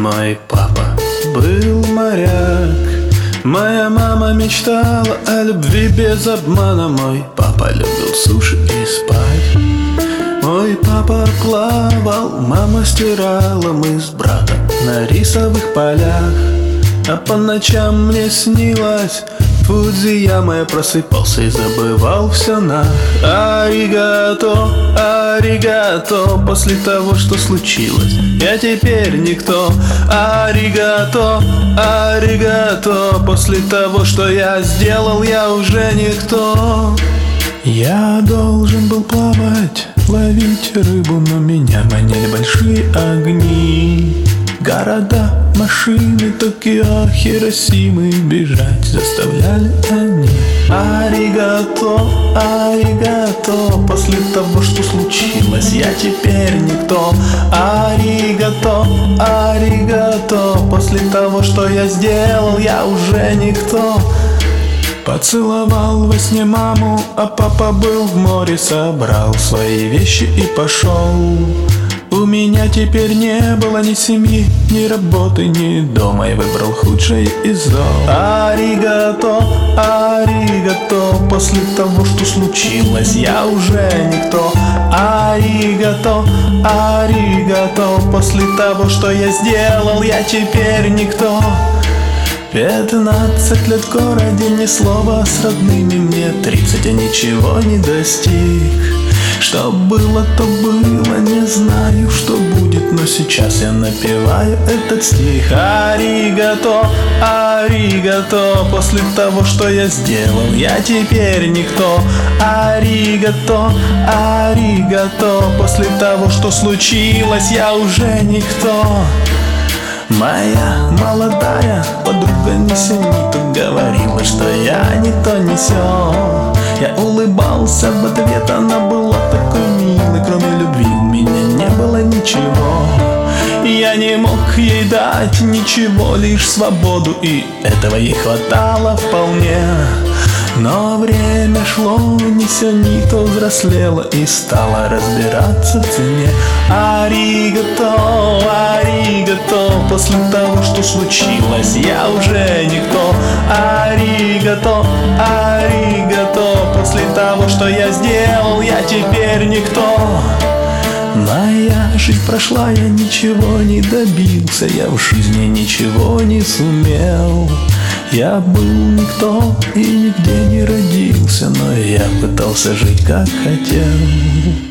Мой папа. Был моряк. Моя мама мечтала о любви без обмана. Мой папа любил суши и спать. Мой папа плавал, мама стирала. Мы с братом на рисовых полях. А по ночам мне снилось Фудзияма просыпался и забывал все на Аригато, аригато. После того, что случилось Я теперь никто. Аригато, аригато. После того, что я сделал Я уже никто. Я должен был плавать, ловить рыбу, но меня манили большие огни. Города, машины, Токио, Хиросимы Бежать заставляли они. Аригато, аригато После того, что случилось, я теперь никто. Аригато, аригато После того, что я сделал, я уже никто. Поцеловал во сне маму, а папа был в море Собрал свои вещи и пошел у меня теперь не было ни семьи, ни работы, ни дома. Я выбрал худшее из зол. Аригато, аригато. После того, что случилось, я уже никто. Аригато, аригато. После того, что я сделал, я теперь никто. Пятнадцать лет в городе, ни слова с родными Мне. Тридцать, я ничего не достиг. Что было, то было, не знаю, сейчас я напеваю этот стих. Аригато, аригато После того, что я сделал, я теперь никто. Аригато, аригато После того, что случилось, я уже никто. Моя молодая подруга Несенита говорила, что я не то не сё. Я улыбался в ответ, она была такой милой Кроме любви ничего. Я не мог ей дать ничего, лишь свободу И этого ей хватало вполне. Но время шло, Нисянито взрослела и стала разбираться в цене. Аригато, аригато, после того, что случилось, я уже никто. Аригато, аригато, после того, что я сделал, я теперь никто Моя жизнь прошла, я ничего не добился, я в жизни ничего не сумел. Я был никто и нигде не родился, но я пытался жить как хотел.